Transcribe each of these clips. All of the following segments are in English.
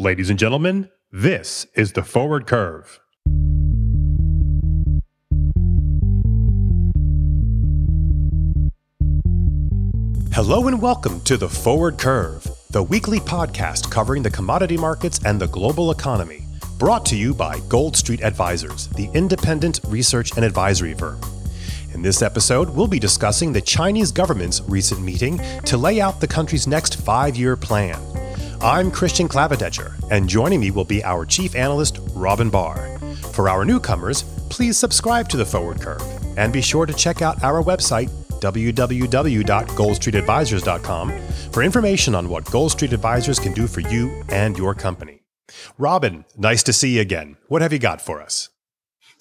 Ladies and gentlemen, this is the Forward Curve. Hello and welcome to the Forward Curve, the weekly podcast covering the commodity markets and the global economy, brought to you by Gold Street Advisors, the independent research and advisory firm. In this episode, we'll be discussing the Chinese government's recent meeting to lay out the country's next five year plan. I'm Christian Klavedetcher, and joining me will be our chief analyst, Robin Bhar. For our newcomers, please subscribe to the Forward Curve and be sure to check out our website, www.goldstreetadvisors.com, for information on what Gold Street Advisors can do for you and your company. Robin, nice to see you again. What have you got for us?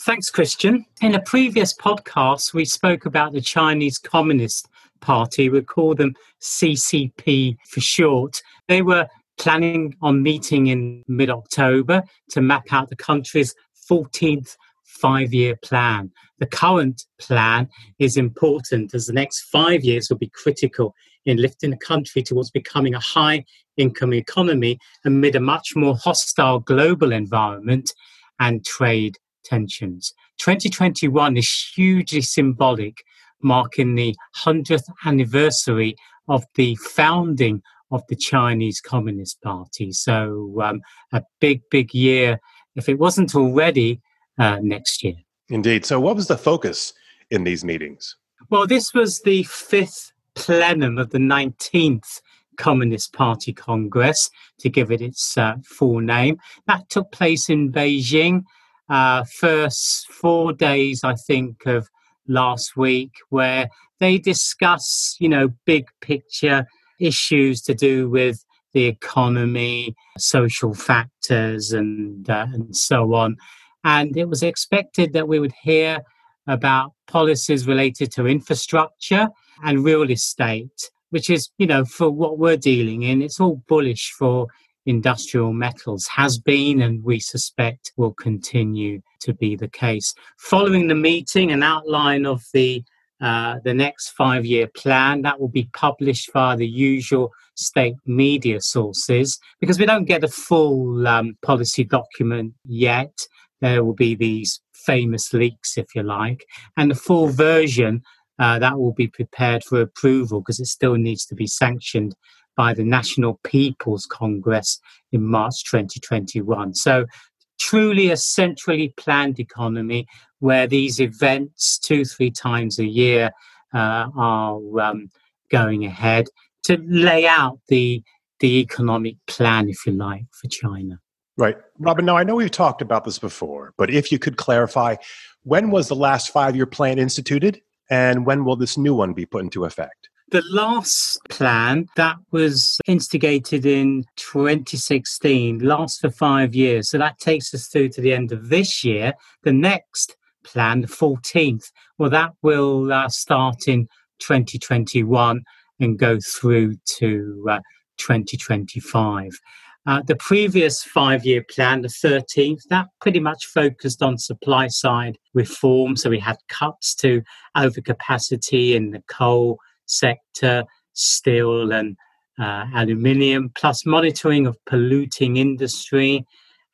Thanks, Christian. In a previous podcast, we spoke about the Chinese Communist Party. We call them CCP for short. They were planning on meeting in mid October to map out the country's 14th five year plan. The current plan is important as the next five years will be critical in lifting the country towards becoming a high income economy amid a much more hostile global environment and trade tensions. 2021 is hugely symbolic, marking the 100th anniversary of the founding of the Chinese Communist Party. So um, a big, big year, if it wasn't already, uh, next year. Indeed. So, what was the focus in these meetings? Well, this was the fifth plenum of the 19th Communist Party Congress, to give it its uh, full name. That took place in Beijing. Uh, first four days, I think, of last week, where they discuss, you know, big picture issues to do with the economy, social factors, and uh, and so on. And it was expected that we would hear about policies related to infrastructure and real estate, which is, you know, for what we're dealing in, it's all bullish for industrial metals, has been, and we suspect will continue to be the case. Following the meeting, an outline of the uh, the next five year plan. That will be published via the usual state media sources because we don't get a full um, policy document yet. There will be these famous leaks, if you like, and the full version uh, that will be prepared for approval because it still needs to be sanctioned by the National People's Congress in March 2021. So, truly a centrally planned economy where these events, two, three times a year, uh, are um, going ahead to lay out the the economic plan, if you like, for China. Right. Robin, now I know we've talked about this before, but if you could clarify, when was the last five year plan instituted and when will this new one be put into effect? The last plan that was instigated in 2016 lasts for five years. So that takes us through to the end of this year. The next plan, the 14th, well, that will uh, start in 2021 and go through to uh, 2025. Uh, the previous five year plan, the 13th, that pretty much focused on supply side reform. So we had cuts to overcapacity in the coal sector, steel, and uh, aluminium, plus monitoring of polluting industry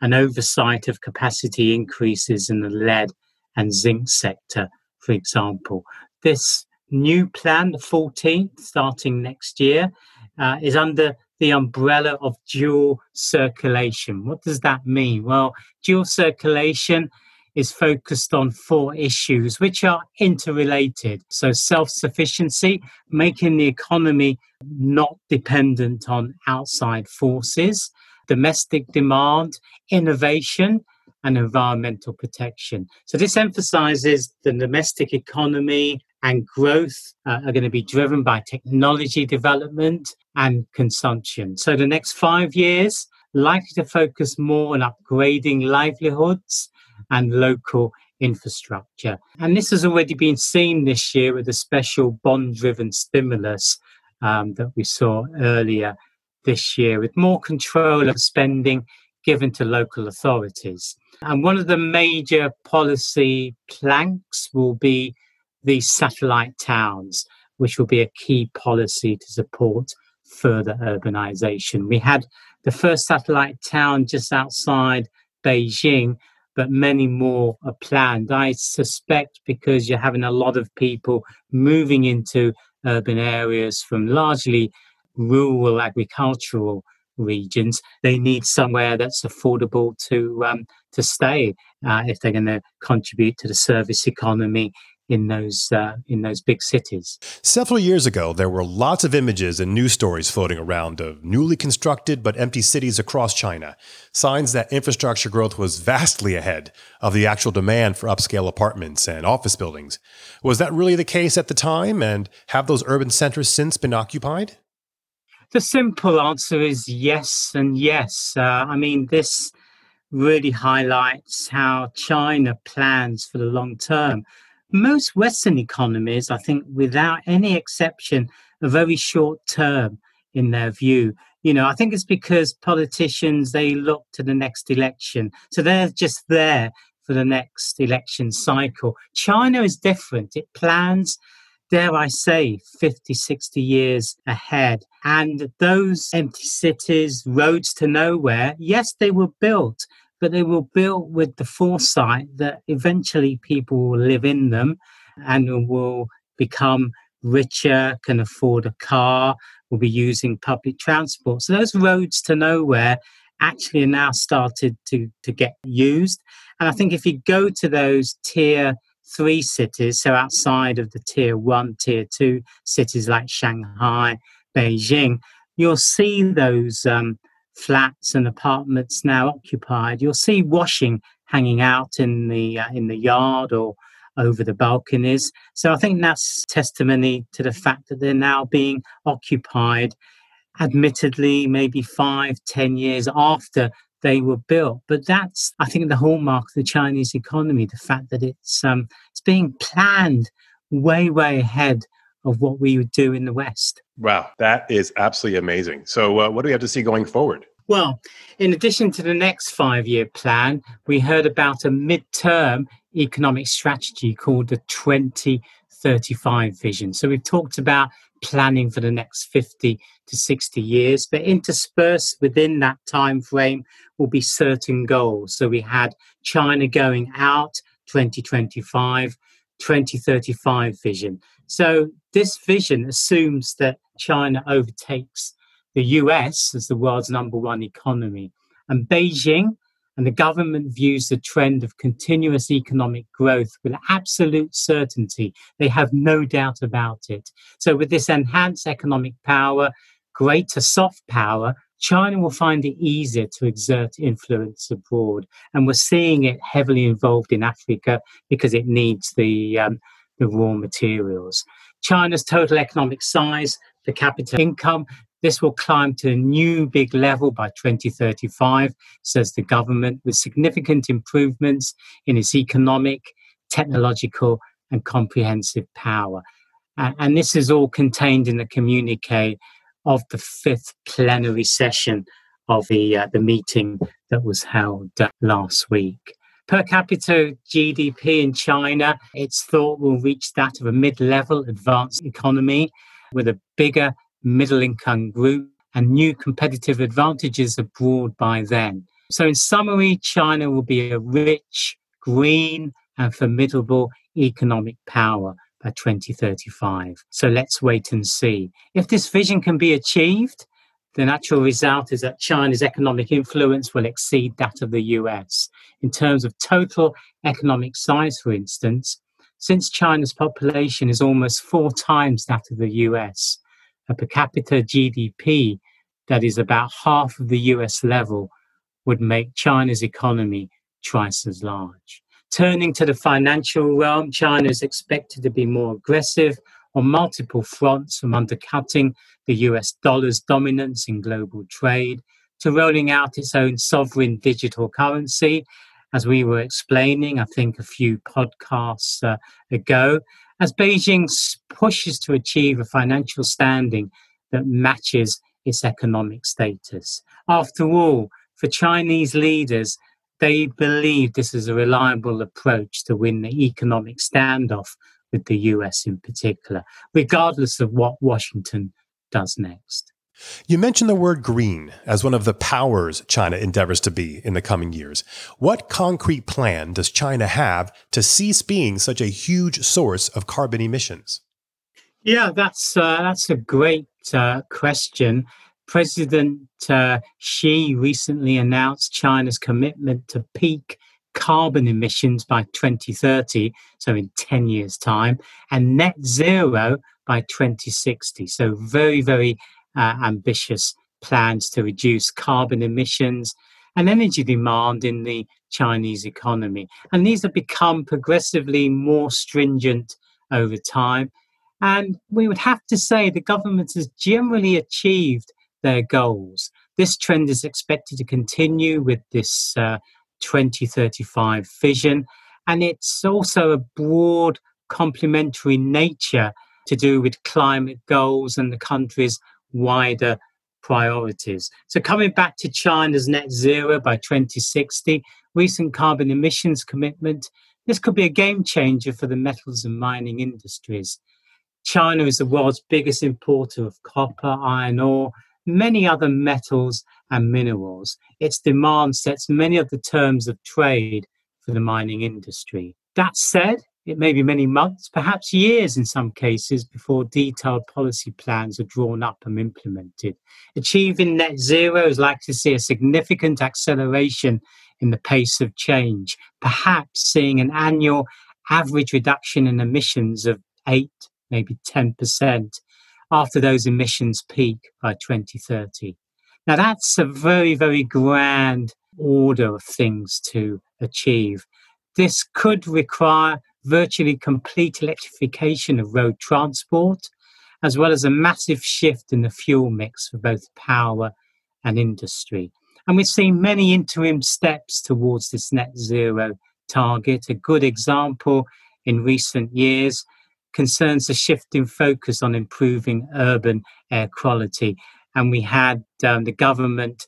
and oversight of capacity increases in the lead and zinc sector, for example. This new plan, the 14th, starting next year, uh, is under the umbrella of dual circulation. What does that mean? Well, dual circulation is focused on four issues which are interrelated. So, self sufficiency, making the economy not dependent on outside forces, domestic demand, innovation, and environmental protection. So, this emphasizes the domestic economy and growth uh, are going to be driven by technology development and consumption. So, the next five years likely to focus more on upgrading livelihoods and local infrastructure. And this has already been seen this year with the special bond driven stimulus um, that we saw earlier this year, with more control of spending given to local authorities. And one of the major policy planks will be the satellite towns, which will be a key policy to support further urbanization. We had the first satellite town just outside Beijing, but many more are planned. I suspect because you're having a lot of people moving into urban areas from largely rural agricultural regions, they need somewhere that's affordable to um, to stay uh, if they're going to contribute to the service economy in those uh, in those big cities. Several years ago, there were lots of images and news stories floating around of newly constructed but empty cities across China, signs that infrastructure growth was vastly ahead of the actual demand for upscale apartments and office buildings. Was that really the case at the time, and have those urban centers since been occupied? The simple answer is yes and yes. Uh, I mean, this really highlights how China plans for the long term. Most Western economies, I think, without any exception, are very short term in their view. You know, I think it's because politicians they look to the next election, so they're just there for the next election cycle. China is different; it plans dare I say, 50, 60 years ahead. And those empty cities, roads to nowhere, yes, they were built, but they were built with the foresight that eventually people will live in them and will become richer, can afford a car, will be using public transport. So those roads to nowhere actually are now started to, to get used. And I think if you go to those tier three cities, so outside of the tier one, tier two cities like Shanghai, Beijing, you'll see those um, flats and apartments now occupied. You'll see washing hanging out in the uh, in the yard or over the balconies. So I think that's testimony to the fact that they're now being occupied. Admittedly, maybe five, ten years after they were built. But that's, I think, the hallmark of the Chinese economy: the fact that it's um, it's being planned way, way ahead of what we would do in the West. Wow, that is absolutely amazing. So, uh, what do we have to see going forward? Well, in addition to the next five year plan, we heard about a mid-term economic strategy called the 2035 vision. So, we've talked about planning for the next 50 to 60 years but interspersed within that time frame will be certain goals so we had china going out 2025 2035 vision so this vision assumes that china overtakes the us as the world's number one economy and beijing and the government views the trend of continuous economic growth with absolute certainty. They have no doubt about it. So, with this enhanced economic power, greater soft power, China will find it easier to exert influence abroad. And we're seeing it heavily involved in Africa because it needs the, um, the raw materials. China's total economic size per capita income this will climb to a new big level by 2035, says the government, with significant improvements in its economic, technological, and comprehensive power. and this is all contained in the communique of the fifth plenary session of the, uh, the meeting that was held uh, last week. Per capita GDP in China, it's thought will reach that of a mid level advanced economy with a bigger middle income group, and new competitive advantages abroad by then. So, in summary, China will be a rich, green, and formidable economic power by 2035. So, let's wait and see. If this vision can be achieved, the natural result is that China's economic influence will exceed that of the US. In terms of total economic size, for instance, since China's population is almost four times that of the US, a per capita GDP that is about half of the US level would make China's economy twice as large. Turning to the financial realm, China is expected to be more aggressive on multiple fronts, from undercutting the US dollar's dominance in global trade to rolling out its own sovereign digital currency, as we were explaining, I think, a few podcasts uh, ago, as Beijing pushes to achieve a financial standing that matches its economic status. After all, for Chinese leaders, they believe this is a reliable approach to win the economic standoff with the US in particular, regardless of what Washington does next. You mentioned the word green as one of the powers China endeavors to be in the coming years. What concrete plan does China have to cease being such a huge source of carbon emissions? Yeah, that's uh, that's a great uh, question. President uh, Xi recently announced China's commitment to peak carbon emissions by 2030, so in 10 years' time, and net zero by 2060. So, very, very uh, ambitious plans to reduce carbon emissions and energy demand in the Chinese economy. And these have become progressively more stringent over time. And we would have to say the government has generally achieved their goals. This trend is expected to continue with this uh, 2035 vision. And it's also a broad complementary nature to do with climate goals and the country's wider priorities. So, coming back to China's net zero by 2060, recent carbon emissions commitment, this could be a game changer for the metals and mining industries. China is the world's biggest importer of copper, iron ore, many other metals and minerals. Its demand sets many of the terms of trade for the mining industry. That said, it may be many months, perhaps years in some cases, before detailed policy plans are drawn up and implemented. Achieving net zero is likely to see a significant acceleration in the pace of change, perhaps seeing an annual average reduction in emissions of 8, maybe 10% after those emissions peak by 2030. Now, that's a very, very grand order of things to achieve. This could require virtually complete electrification of road transport, as well as a massive shift in the fuel mix for both power and industry. And we've seen many interim steps towards this net zero target. A good example in recent years concerns a shift in focus on improving urban air quality. And we had um, the government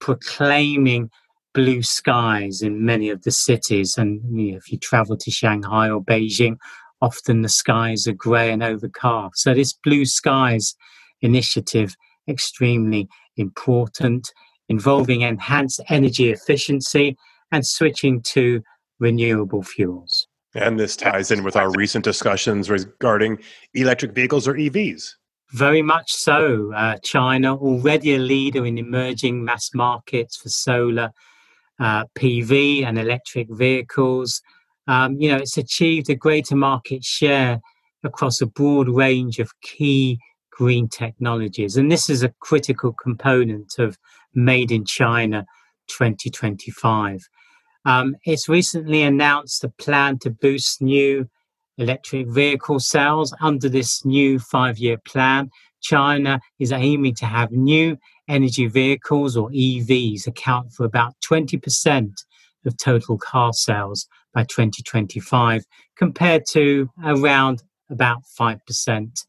proclaiming blue skies in many of the cities. And you know, if you travel to Shanghai or Beijing, often the skies are grey and overcast. So this blue skies initiative extremely important, involving enhanced energy efficiency and switching to renewable fuels. And this ties in with our recent discussions regarding electric vehicles or EVs. Very much so. Uh, China, already a leader in emerging mass markets for solar uh, PV and electric vehicles. Um, you know, it's achieved a greater market share across a broad range of key green technologies. And this is a critical component of Made in China 2025. Um, it's recently announced a plan to boost new electric vehicle sales under this new five year plan. China is aiming to have new energy vehicles or EVs account for about 20% of total car sales by 2025, compared to around about 5%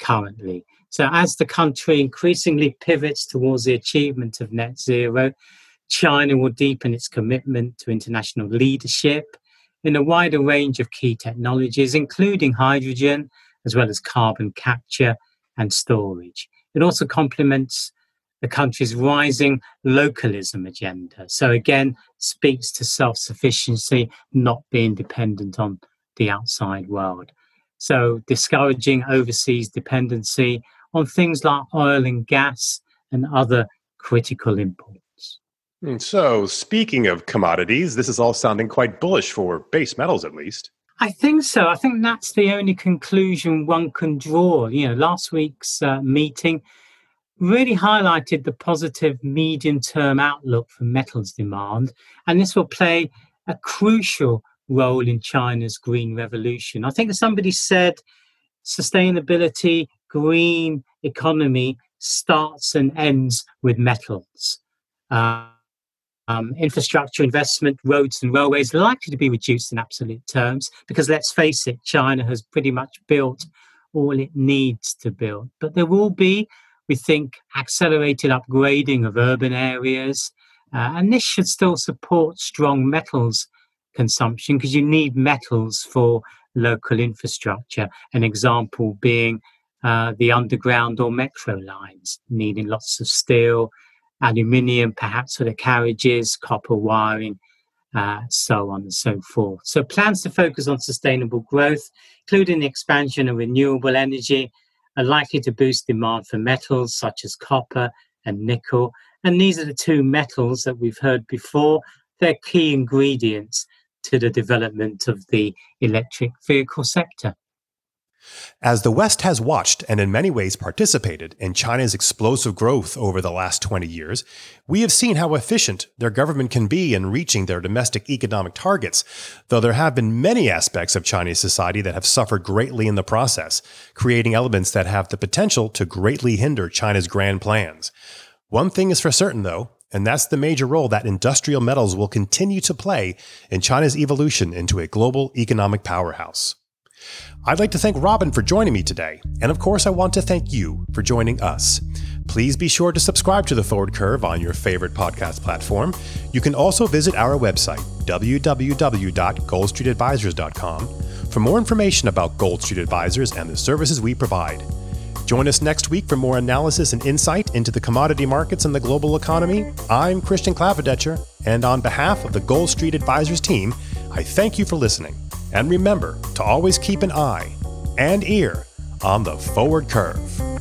currently. So, as the country increasingly pivots towards the achievement of net zero, China will deepen its commitment to international leadership in a wider range of key technologies, including hydrogen, as well as carbon capture and storage. It also complements the country's rising localism agenda. So, again, speaks to self sufficiency, not being dependent on the outside world. So, discouraging overseas dependency on things like oil and gas and other critical imports. So, speaking of commodities, this is all sounding quite bullish for base metals, at least. I think so. I think that's the only conclusion one can draw. You know, last week's uh, meeting really highlighted the positive medium term outlook for metals demand, and this will play a crucial role in China's green revolution. I think somebody said sustainability, green economy starts and ends with metals. Uh, um, infrastructure investment, roads and railways, likely to be reduced in absolute terms because let's face it, China has pretty much built all it needs to build. But there will be, we think, accelerated upgrading of urban areas, uh, and this should still support strong metals consumption because you need metals for local infrastructure. An example being uh, the underground or metro lines, needing lots of steel, aluminium, perhaps for the carriages, copper wiring, uh, so on and so forth. So, plans to focus on sustainable growth, including the expansion of renewable energy, are likely to boost demand for metals such as copper and nickel. And these are the two metals that we've heard before. They're key ingredients to the development of the electric vehicle sector. As the West has watched and in many ways participated in China's explosive growth over the last 20 years, we have seen how efficient their government can be in reaching their domestic economic targets, though there have been many aspects of Chinese society that have suffered greatly in the process, creating elements that have the potential to greatly hinder China's grand plans. One thing is for certain, though, and that's the major role that industrial metals will continue to play in China's evolution into a global economic powerhouse. I'd like to thank Robin for joining me today, and of course, I want to thank you for joining us. Please be sure to subscribe to The Forward Curve on your favorite podcast platform. You can also visit our website, www.goldstreetadvisors.com, for more information about Gold Street Advisors and the services we provide. Join us next week for more analysis and insight into the commodity markets and the global economy. I'm Christian Klavedetcher, and on behalf of the Gold Street Advisors team, I thank you for listening. And remember to always keep an eye and ear on the forward curve.